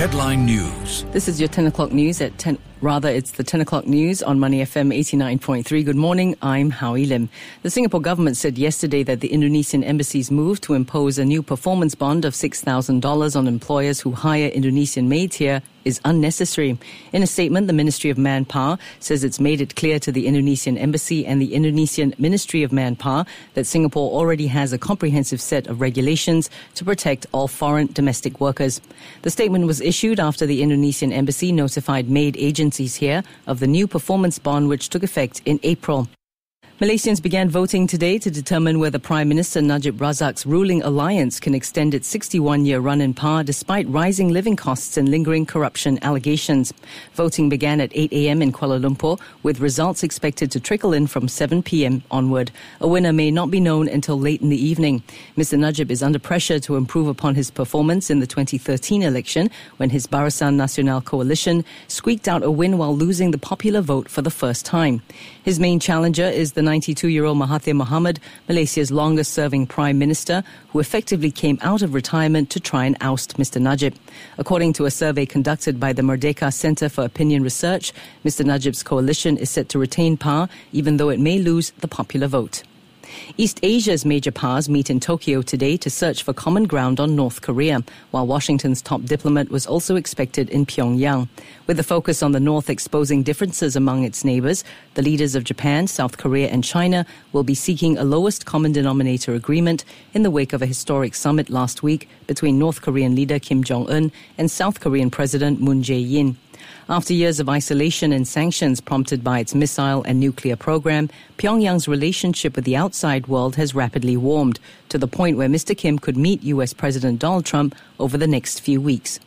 Headline News. This is your 10 o'clock news at 10. Rather, it's the 10 o'clock news on Money FM 89.3. Good morning, I'm Howie Lim. The Singapore government said yesterday that the Indonesian embassy's move to impose a new performance bond of $6,000 on employers who hire Indonesian maids here is unnecessary. In a statement, the Ministry of Manpower says it's made it clear to the Indonesian embassy and the Indonesian Ministry of Manpower that Singapore already has a comprehensive set of regulations to protect all foreign domestic workers. The statement was issued after the Indonesian embassy notified maid agencies here of the new performance bond which took effect in April. Malaysians began voting today to determine whether Prime Minister Najib Razak's ruling alliance can extend its 61 year run in power despite rising living costs and lingering corruption allegations. Voting began at 8 a.m. in Kuala Lumpur, with results expected to trickle in from 7 p.m. onward. A winner may not be known until late in the evening. Mr. Najib is under pressure to improve upon his performance in the 2013 election when his Barisan Nasional coalition squeaked out a win while losing the popular vote for the first time. His main challenger is the 92 year old Mahathir Mohamad, Malaysia's longest serving prime minister, who effectively came out of retirement to try and oust Mr. Najib. According to a survey conducted by the Merdeka Center for Opinion Research, Mr. Najib's coalition is set to retain power, even though it may lose the popular vote. East Asia's major powers meet in Tokyo today to search for common ground on North Korea, while Washington's top diplomat was also expected in Pyongyang. With the focus on the North exposing differences among its neighbors, the leaders of Japan, South Korea, and China will be seeking a lowest common denominator agreement in the wake of a historic summit last week between North Korean leader Kim Jong un and South Korean President Moon Jae in. After years of isolation and sanctions prompted by its missile and nuclear program, Pyongyang's relationship with the outside world has rapidly warmed to the point where Mr. Kim could meet US President Donald Trump over the next few weeks.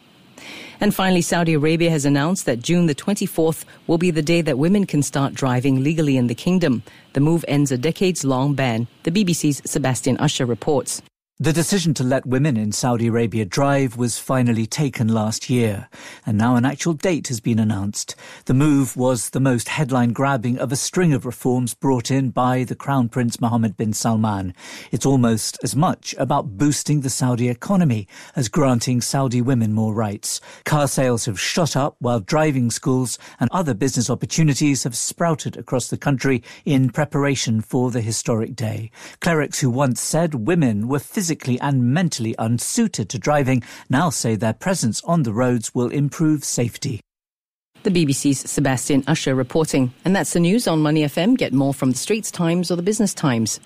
And finally, Saudi Arabia has announced that June the 24th will be the day that women can start driving legally in the kingdom. The move ends a decades long ban. The BBC's Sebastian Usher reports. The decision to let women in Saudi Arabia drive was finally taken last year, and now an actual date has been announced. The move was the most headline grabbing of a string of reforms brought in by the Crown Prince Mohammed bin Salman. It's almost as much about boosting the Saudi economy as granting Saudi women more rights. Car sales have shot up while driving schools and other business opportunities have sprouted across the country in preparation for the historic day. Clerics who once said women were physically physically and mentally unsuited to driving now say their presence on the roads will improve safety. The BBC's Sebastian Usher reporting. And that's the news on Money FM. Get more from the Straits Times or the Business Times.